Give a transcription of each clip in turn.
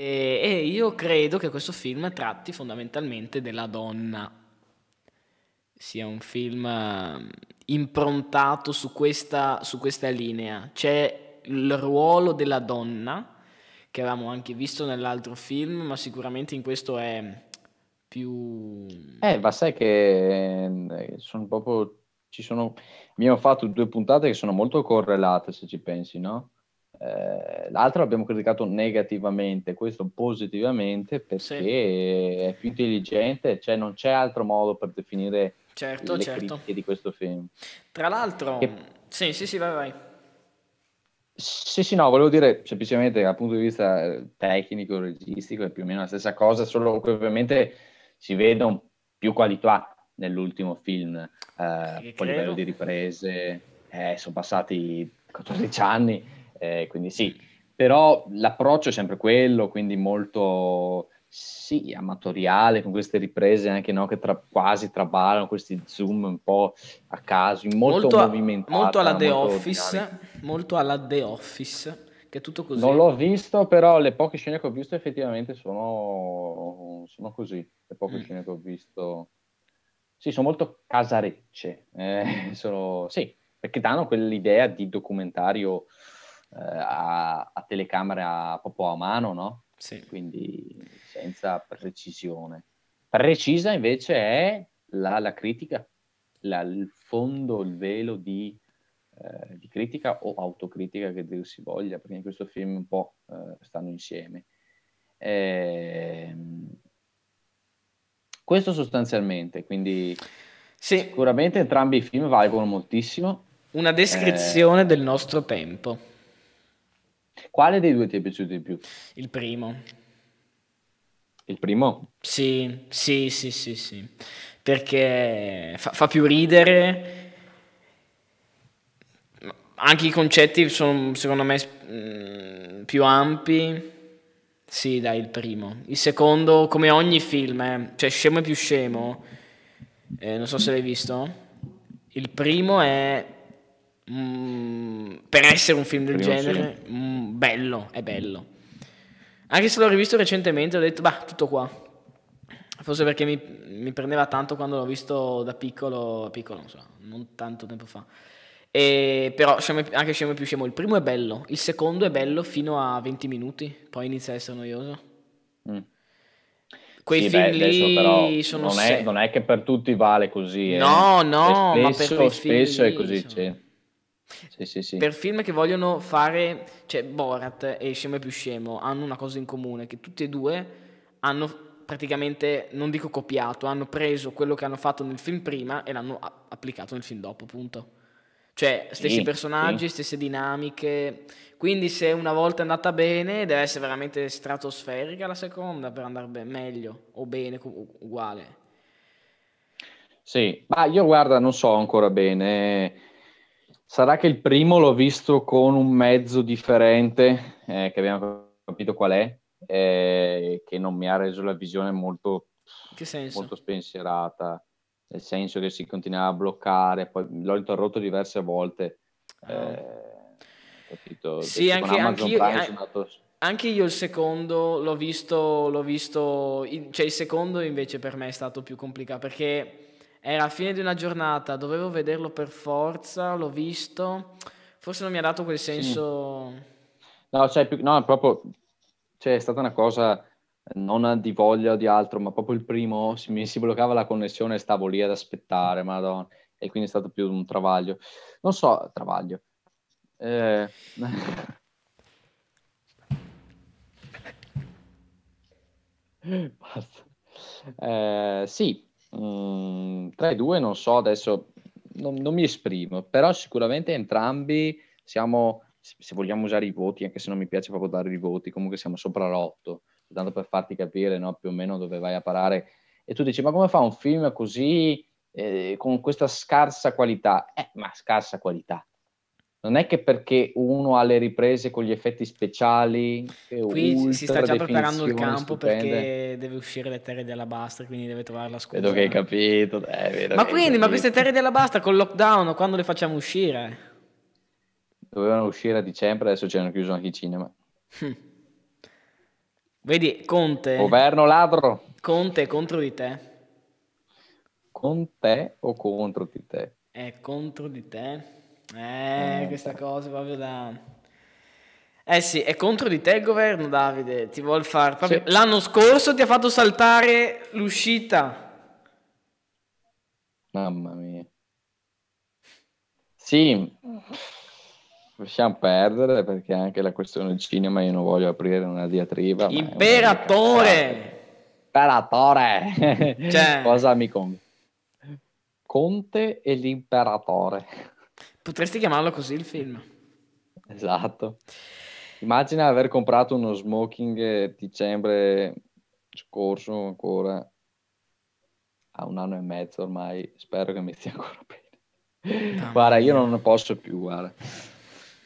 E, e io credo che questo film tratti fondamentalmente della donna. Sia un film eh, improntato su questa, su questa linea. C'è il ruolo della donna, che avevamo anche visto nell'altro film, ma sicuramente in questo è più... Eh, ma sai che eh, sono proprio... Ci sono... Abbiamo fatto due puntate che sono molto correlate, se ci pensi, no? Eh, l'altro l'abbiamo criticato negativamente, questo positivamente perché sì. è più intelligente, cioè non c'è altro modo per definire certo, le certo. critiche di questo film. Tra l'altro, che... sì, sì, sì, vai, vai. Sì, sì, no, volevo dire semplicemente dal punto di vista tecnico, registico, è più o meno la stessa cosa, solo che ovviamente si vedono più qualità nell'ultimo film, eh, a livello di riprese, eh, sono passati 14 anni, eh, quindi sì, però l'approccio è sempre quello, quindi molto sì, amatoriale, con queste riprese anche no, che tra, quasi traballano, questi zoom un po' a caso, molto, molto movimentati. Molto alla The molto Office, molto alla The Office, che è tutto così. Non l'ho visto, però le poche scene che ho visto effettivamente sono, sono così, le poche mm. scene che ho visto... Sì, sono molto casarecce, eh, sono, sì, perché danno quell'idea di documentario a, a, telecamera proprio a mano, no? Sì. Quindi senza precisione. Precisa invece è la, la critica, la, il fondo, il velo di, eh, di, critica o autocritica che dir si voglia, perché in questo film un po' eh, stanno insieme. Eh, questo sostanzialmente, quindi sì. sicuramente entrambi i film valgono moltissimo. Una descrizione eh, del nostro tempo. Quale dei due ti è piaciuto di più? Il primo. Il primo? Sì, sì, sì, sì, sì. Perché fa, fa più ridere. Anche i concetti sono, secondo me, mm, più ampi. Sì, dai, il primo. Il secondo, come ogni film, eh. cioè scemo e più scemo. Eh, non so se l'hai visto. Il primo è Mm, per essere un film del Primo genere, mm, bello, è bello. Anche se l'ho rivisto recentemente, ho detto, bah, tutto qua. Forse perché mi, mi prendeva tanto quando l'ho visto da piccolo, piccolo, non so, non tanto tempo fa. E, però anche Scemo più Scemo, il primo è bello, il secondo è bello fino a 20 minuti, poi inizia a essere noioso. Mm. Quei sì, film beh, lì però sono non è, non è, che per tutti vale così. No, eh. no, spesso, ma per spesso è così. Sono... Sì, sì, sì. Per film che vogliono fare, cioè Borat e Scemo e più Scemo hanno una cosa in comune, che tutti e due hanno praticamente, non dico copiato, hanno preso quello che hanno fatto nel film prima e l'hanno applicato nel film dopo, appunto. Cioè, stessi sì, personaggi, sì. stesse dinamiche. Quindi, se una volta è andata bene, deve essere veramente stratosferica la seconda per andare be- meglio o bene, uguale. Sì, ma io guarda, non so ancora bene Sarà che il primo l'ho visto con un mezzo differente, eh, che abbiamo capito qual è, eh, che non mi ha reso la visione molto, molto spensierata, nel senso che si continuava a bloccare, poi l'ho interrotto diverse volte. Oh. Eh, capito? Sì, anche, anche, io, andato... anche, io, il secondo l'ho visto, l'ho visto, cioè il secondo invece per me è stato più complicato perché era la fine di una giornata, dovevo vederlo per forza, l'ho visto, forse non mi ha dato quel senso... Sì. No, cioè, più, no, proprio, cioè, è stata una cosa non di voglia o di altro, ma proprio il primo, si, mi si bloccava la connessione e stavo lì ad aspettare, madonna, e quindi è stato più un travaglio. Non so, travaglio. Eh... Basta. Eh, sì, Mm, tra i due non so, adesso non, non, mi esprimo, però sicuramente entrambi siamo, se vogliamo usare i voti, anche se non mi piace proprio dare i voti, comunque siamo sopra l'otto, tanto per farti capire no, più o meno dove vai a parare. E tu dici, ma come fa un film così, eh, con questa scarsa qualità? Eh, ma scarsa qualità non è che perché uno ha le riprese con gli effetti speciali qui si sta già preparando il campo stupende. perché deve uscire le terre della Basta quindi deve trovare la scusa vedo che hai capito eh, ma quindi capito. ma queste terre della Basta con il lockdown quando le facciamo uscire? dovevano uscire a dicembre adesso ci hanno chiuso anche i cinema hm. Vedi, Conte. Governo ladro. Conte contro di te. Con te o contro di te? È contro di te. Eh, questa cosa proprio da... Eh sì, è contro di te il governo, Davide. Ti vuol fare... Proprio... Sì. L'anno scorso ti ha fatto saltare l'uscita. Mamma mia. Sì, lasciamo perdere perché anche la questione del cinema io non voglio aprire una diatriba. una Imperatore! Imperatore! Cioè- Cosa mi con... Conte e l'imperatore. Potresti chiamarlo così il film. Esatto. Immagina aver comprato uno smoking eh, dicembre scorso ancora a un anno e mezzo ormai. Spero che mi stia ancora bene. Mamma Guarda, io non ne posso più, guarda.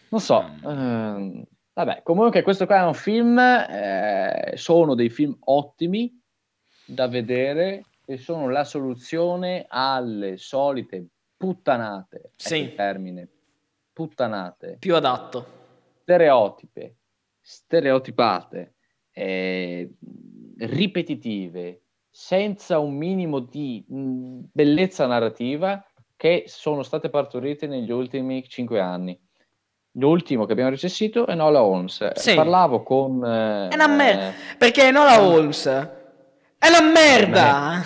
Non so. ehm, vabbè, comunque questo qua è un film, eh, sono dei film ottimi da vedere e sono la soluzione alle solite puttanate. Sì. il termine. Puttanate Più adatto. stereotipe, stereotipate, eh, ripetitive, senza un minimo di mh, bellezza narrativa che sono state partorite negli ultimi cinque anni. L'ultimo che abbiamo recensito è Nola Holmes. Sì. Parlavo con... eh, È una merda. Perché Nola Holmes è la merda.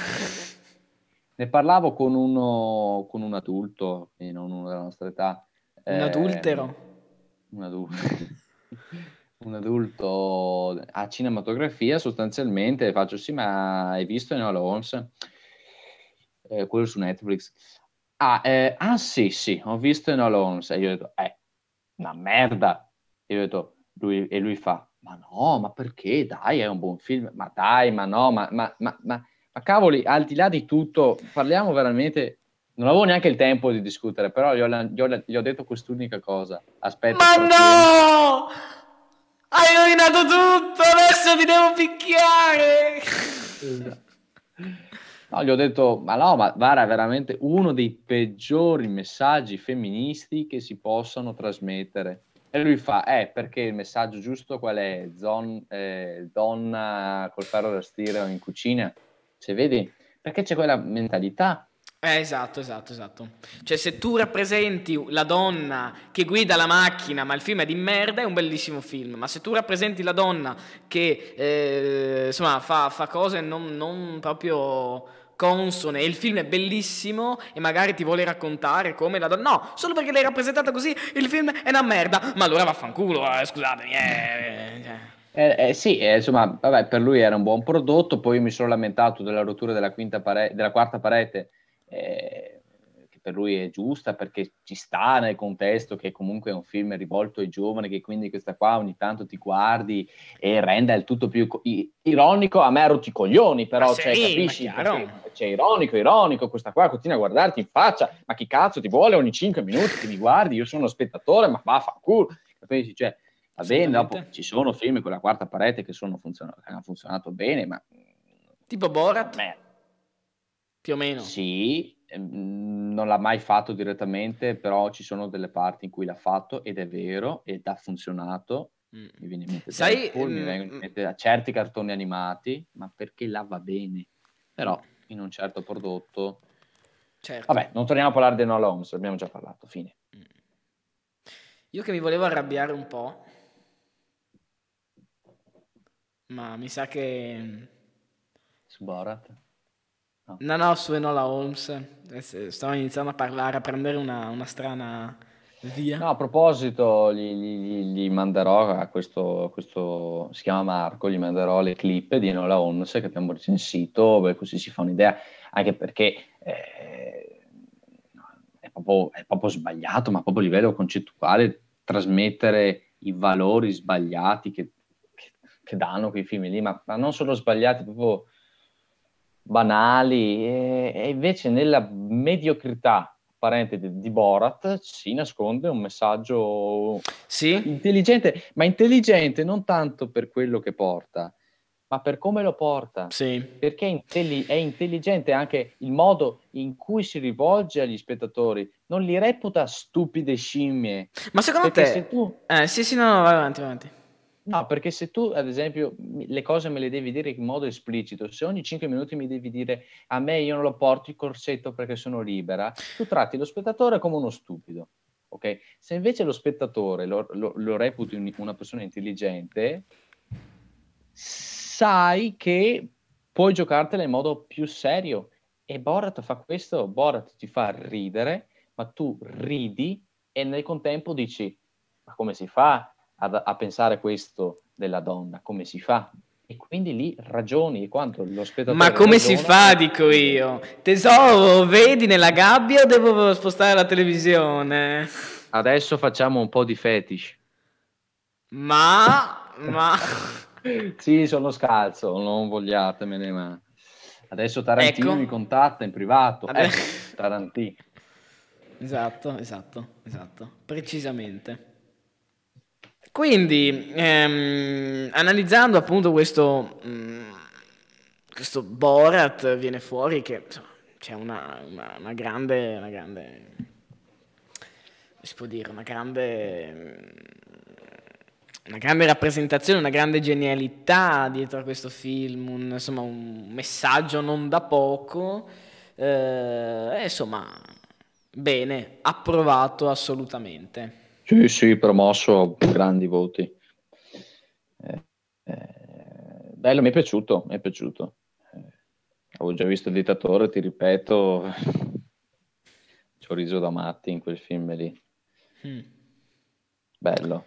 Ne parlavo con uno, con un adulto, e non uno della nostra età. Un eh, adultero. un adulto, un adulto a cinematografia sostanzialmente faccio sì ma hai visto Enola Holmes? Eh, quello su Netflix. Ah, eh, ah sì sì ho visto Enola Holmes. E io ho detto eh una merda. E io ho detto lui, e lui fa ma no ma perché? Dai è un buon film. Ma dai ma no ma, ma, ma, ma, ma cavoli al di là di tutto parliamo veramente non avevo neanche il tempo di discutere, però gli ho, gli ho- gli ho detto quest'unica cosa. Aspetta. Ma no! Hai rovinato tutto, adesso ti devo picchiare. No, gli ho detto, ma no, ma Vara è veramente uno dei peggiori messaggi femministi che si possano trasmettere. E lui fa, eh, perché il messaggio giusto qual è? Zon- eh, donna col ferro da stiro in cucina? Se vedi, perché c'è quella mentalità. Eh, esatto, esatto, esatto. Cioè, se tu rappresenti la donna che guida la macchina, ma il film è di merda, è un bellissimo film. Ma se tu rappresenti la donna che, eh, insomma, fa, fa cose non, non proprio consone il film è bellissimo e magari ti vuole raccontare come la donna... No, solo perché l'hai rappresentata così, il film è una merda. Ma allora vaffanculo, eh, scusatemi. Eh, cioè. Eh, eh, sì, eh, insomma, vabbè, per lui era un buon prodotto, poi io mi sono lamentato della rottura della, quinta pare- della quarta parete, eh, che per lui è giusta perché ci sta nel contesto che comunque è un film rivolto ai giovani, che quindi questa qua ogni tanto ti guardi e renda il tutto più co- i- ironico, a me ha rotto i coglioni, però Ma cioè, sì, capisci? Perché C'è ironico, ironico, questa qua continua a guardarti in faccia, ma chi cazzo ti vuole ogni 5 minuti che mi guardi, io sono spettatore, ma vaffanculo, capisci? Cioè, Va bene, dopo ci sono film con la quarta parete che, sono che hanno funzionato bene, ma Tipo Borat, Beh, più o meno. sì, ehm, non l'ha mai fatto direttamente, però ci sono delle parti in cui l'ha fatto ed è vero ed ha funzionato. Mm. Mi viene in mente Sai, Deadpool, mi mm, vengono in mente certi cartoni animati, ma perché là va bene. Però in un certo prodotto... Certo. Vabbè, non torniamo a parlare di Nola Holmes, abbiamo già parlato, fine. Io che mi volevo arrabbiare un po', ma mi sa che... Su Borat. No, no, su Enola Holmes. Adesso Stavo iniziando a parlare, a prendere una, una strana via. No, a proposito, gli, gli- gli- gli manderò a questo, questo, si chiama Marco, gli manderò le clip di Enola Holmes che abbiamo recensito, beh, così si fa un'idea, anche perché eh, è, proprio, è proprio sbagliato, ma proprio a livello concettuale, trasmettere i valori sbagliati che, che- danno quei film lì, ma, ma non solo sbagliati, proprio banali, e, e invece nella mediocrità apparente di, di Borat si nasconde un messaggio Sì? intelligente, ma intelligente non tanto per quello che porta, ma per come lo porta. Sì. Perché è, intelli- è intelligente anche il modo in cui si rivolge agli spettatori, non li reputa stupide scimmie. Ma secondo te... se tu Eh, sì, sì, no, no, vai avanti, vai avanti. No, perché se tu, ad esempio, le cose me le devi dire in modo esplicito, se ogni 5 minuti mi devi dire a me io non lo porto il corsetto perché sono libera, tu tratti lo spettatore come uno stupido. Ok? Se invece lo spettatore lo, lo, lo reputi una persona intelligente, sai che puoi giocartela in modo più serio. E Borat fa questo, Borat ti fa ridere, ma tu ridi e nel contempo dici, ma come si fa a, a pensare questo della donna? Come si fa? E quindi lì ragioni quanto lo spettatore. Ma come ragiona, si fa, dico io? Tesoro, vedi nella gabbia o devo spostare la televisione? Adesso facciamo un po' di fetish. Ma, ma... sì, sono scalzo, non vogliatemene, ma... Adesso Tarantino ecco. mi contatta in privato. Ecco, Tarantino. Esatto, esatto, esatto, precisamente. Quindi, ehm, analizzando appunto questo, mh, mm, questo Borat, viene fuori che insomma, c'è una, una, una, grande, una grande, si può dire, una grande, una grande rappresentazione, una grande genialità dietro a questo film, un, insomma un messaggio non da poco, eh, insomma, bene, approvato assolutamente. Sì, sì, promosso, grandi voti. Eh, eh, bello, mi è piaciuto, mi è piaciuto. Eh, avevo già visto il dittatore, ti ripeto, ci ho riso da matti in quel film lì. Mm. Bello.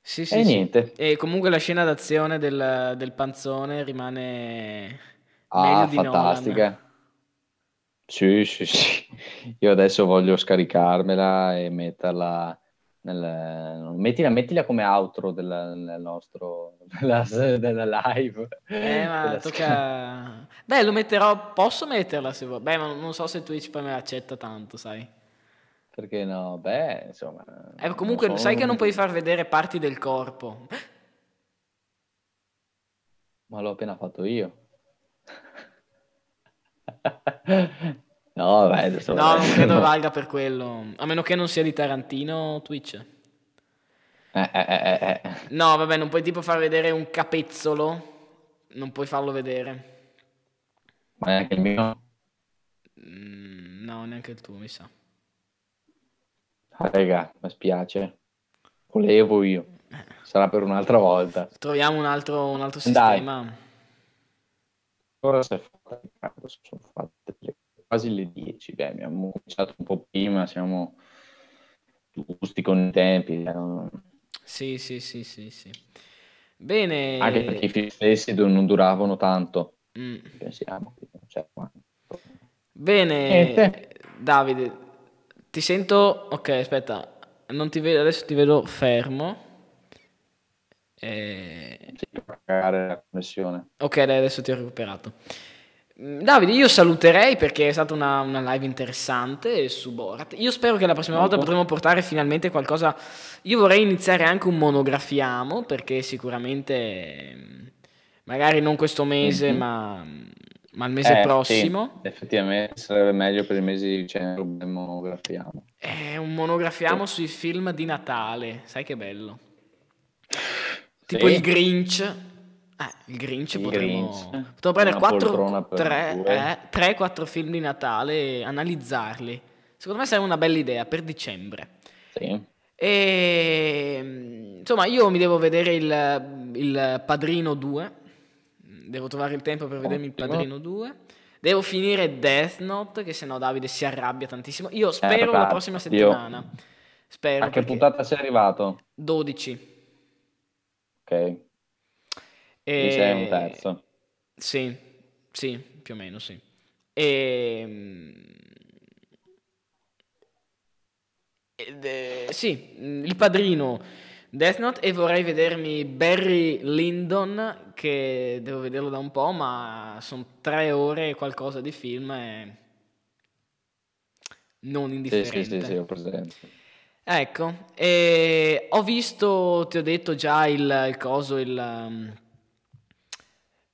Sì, sì, e sì. niente. E comunque la scena d'azione del, del panzone rimane ah, fantastica. Sì, sì, sì. Io adesso voglio scaricarmela e metterla nel, mettila, mettila, come outro del, del nostro della, della live. Eh, ma tocca... Beh, lo metterò, posso metterla se vuoi. Beh, ma non so se Twitch poi me l'accetta tanto, sai. Perché no? Beh, insomma... Eh, comunque, sai che non puoi far vedere parti del corpo. Ma l'ho appena fatto io. No, beh, adesso no, non credo valga per quello. A meno che non sia di Tarantino Twitch. Eh, eh, eh, eh, no, vabbè, non puoi tipo far vedere un capezzolo. Non puoi farlo vedere. Ma neanche il mio? Mm, no, neanche il tuo, mi sa. Ah, raga, mi spiace. Volevo io. Sarà per un'altra volta. Troviamo un altro, un altro sistema. Dai. Ora si è fatta, sono fatte le quasi le 10. Beh, abbiamo cominciato un po' prima, siamo giusti con i tempi. Eh, sì, sì, sì, sì, sì. Bene. Anche perché i film stessi non duravano tanto. Mm. Pensiamo. Cioè, Bene, Niente. Davide, ti sento... Ok, aspetta, non ti vedo, adesso ti vedo fermo. E... Sì, la connessione. Ok, dai, adesso ti ho recuperato. Mm, Davide, io saluterei perché è stata una, una, live interessante su Borat. Io spero che la prossima volta potremo portare finalmente qualcosa. Io vorrei iniziare anche un monografiamo perché sicuramente, mm, magari non questo mese, mm-hmm. ma, ma, il mese eh, prossimo. Sì, effettivamente sarebbe meglio per il mese di dicembre un monografiamo. È un monografiamo sì. sui film di Natale, sai che bello. Tipo sì. il Grinch. Eh, il Grinch il potremmo, Grinch. potremmo prendere 3-4 eh, film di Natale e analizzarli. Secondo me sarebbe una bella idea per dicembre. Sì. E insomma, io mi devo vedere il, il Padrino 2. Devo trovare il tempo per vedermi il Padrino 2. Devo finire Death Note, che sennò Davide si arrabbia tantissimo. Io spero eh, la prossima settimana. Io... Spero. A che puntata sei arrivato? 12. Ok. E... Sei un terzo. Sì, sì, più o meno sì. E... Ed, eh, sì, il padrino Death Note e vorrei vedermi Barry Lyndon che devo vederlo da un po' ma sono tre ore e qualcosa di film e non indifferente. Sì, sì, sì, sì ho presente. Ecco, ho visto, ti ho detto già il, il coso, il... Um,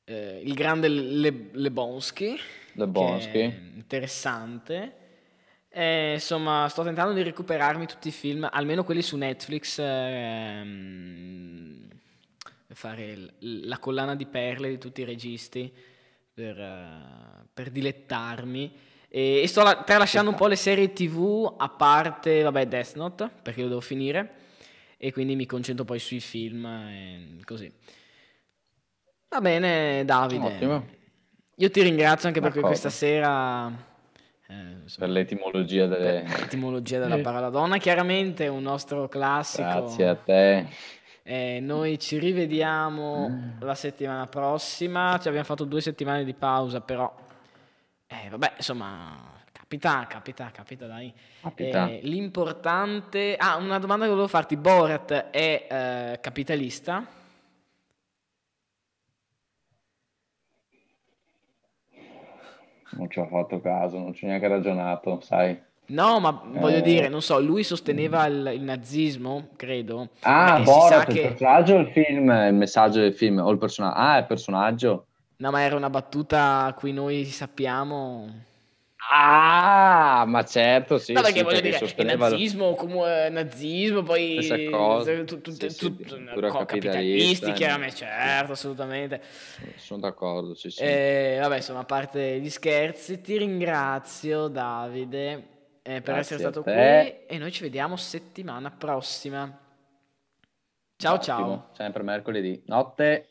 eh, il grande Le- Lebonsky. Lebonsky. Interessante. E, insomma, sto tentando di recuperarmi tutti i film, almeno quelli su Netflix, ehm, fare l- la collana di perle di tutti i registi, per, uh, per dilettarmi. E, e sto la- tralasciando un po' le serie tv, a parte, vabbè, Death Note, perché lo devo finire, e quindi mi concentro poi sui film e così. Va bene, Davide. Ottimo. Io ti ringrazio anche perché D'accordo. questa sera... eh, Per l'etimologia delle... per l'etimologia della parola donna, chiaramente un nostro classico. Grazie a te. Eh, noi ci rivediamo la settimana prossima. Ci abbiamo fatto due settimane di pausa, però, eh, vabbè, insomma, capita, capita, capita, dai. Capita. Eh, l'importante. Ah, una domanda che volevo farti: Borat è eh, capitalista? Non ci ho fatto caso, non ci ho neanche ragionato, sai. No, ma voglio Eh. dire, non so, lui sosteneva il, il nazismo, credo. Ah, Borat, il che- personaggio o il film? Il messaggio del film o il personaggio? Ah, il personaggio. No, ma era una battuta a cui noi sappiamo. Ah, ma certo, sì, No, perché sì, voglio dire, il sosteneva- nazismo, come nazismo, poi Stessa cosa. tu- tu- Sì, sì, tu- dittatura co- capitalisti, eh. chiaramente, certo, assolutamente. Sono d'accordo, sì, sì. Eh, vabbè, insomma, a parte gli scherzi, ti ringrazio Davide eh, per essere stato qui e noi ci vediamo settimana prossima. Ciao ciao. Ottimo, Sempre mercoledì. Notte.